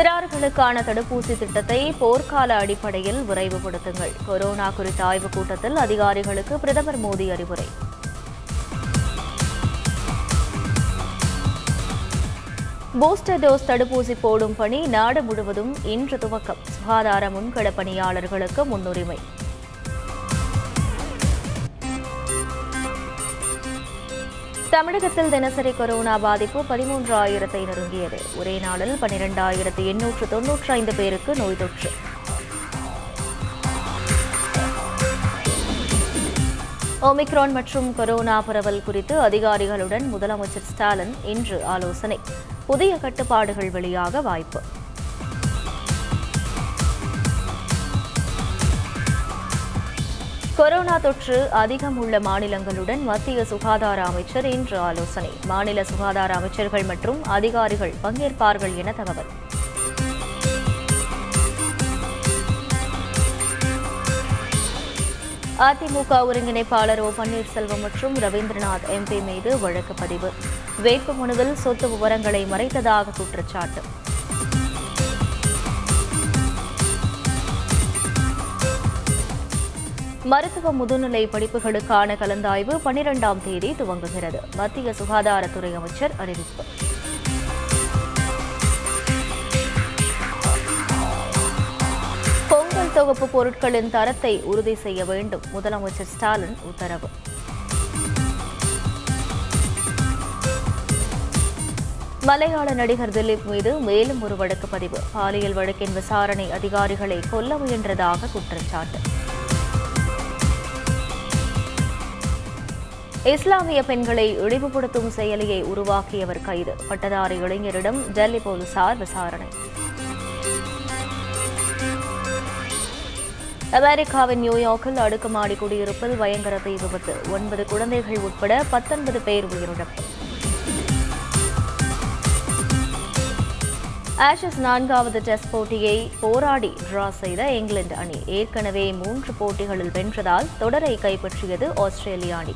சிறார்களுக்கான தடுப்பூசி திட்டத்தை போர்க்கால அடிப்படையில் விரைவுபடுத்துங்கள். கொரோனா குறித்த ஆய்வுக் கூட்டத்தில் அதிகாரிகளுக்கு பிரதமர் மோடி அறிவுரை. பூஸ்டர் டோஸ் தடுப்பூசி போடும் பணி நாடு முழுவதும் இன்று துவக்கம். சுகாதார முன்களப் பணியாளர்களுக்கு முன்னுரிமை. தமிழகத்தில் தினசரி கொரோனா பாதிப்பு பதிமூன்று ஆயிரத்தை நெருங்கியது ஒரே நாளில் பனிரெண்டாயிரத்து எண்ணூற்று தொன்னூற்றி ஐந்து பேருக்கு நோய் தொற்று. ஒமிக்ரான் மற்றும் கொரோனா பரவல் குறித்து அதிகாரிகளுடன் முதலமைச்சர் ஸ்டாலின் இன்று ஆலோசனை. புதிய கட்டுப்பாடுகள் வெளியாக வாய்ப்பு. கொரோனா தொற்று அதிகம் உள்ள மாநிலங்களுடன் மத்திய சுகாதார அமைச்சர் இன்று ஆலோசனை. மாநில சுகாதார அமைச்சர்கள் மற்றும் அதிகாரிகள் பங்கேற்பார்கள் என தகவல். அதிமுக ஒருங்கிணைப்பாளர் ஓ பன்னீர்செல்வம் மற்றும் ரவீந்திரநாத் எம்பி மீது வழக்கு பதிவு. வேட்புமனுவில் சொத்து விவரங்களை மறைத்ததாக குற்றச்சாட்டு. மருத்துவ முதுநிலை படிப்புகளுக்கான கலந்தாய்வு பனிரெண்டாம் தேதி துவங்குகிறது. மத்திய சுகாதாரத்துறை அமைச்சர் அறிவிப்பு பொங்கல் தொகுப்பு பொருட்களின் தரத்தை உறுதி செய்ய வேண்டும். முதலமைச்சர் ஸ்டாலின் உத்தரவு. மலையாள நடிகர் திலீப் மீது மேலும் ஒரு வழக்கு பதிவு. பாலியல் வழக்கின் விசாரணை அதிகாரிகளை கொல்ல முயன்றதாக குற்றச்சாட்டு. இஸ்லாமிய பெண்களை இழிவுபடுத்தும் செயலியை உருவாக்கியவர் கைது. பட்டதாரி இளைஞரிடம் டெல்லி போலீசார் விசாரணை. அமெரிக்காவின் நியூயார்க்கில் அடுக்குமாடி குடியிருப்பில் பயங்கர தீ விபத்து. ஒன்பது குழந்தைகள் உட்பட பத்தொன்பது பேர் உயிரிழப்பு. ஆஷஸ் நான்காவது டெஸ்ட் போட்டியை போராடி டிரா செய்த இங்கிலாந்து அணி. ஏற்கனவே மூன்று போட்டிகளில் வென்றதால் தொடரை கைப்பற்றியது ஆஸ்திரேலிய அணி.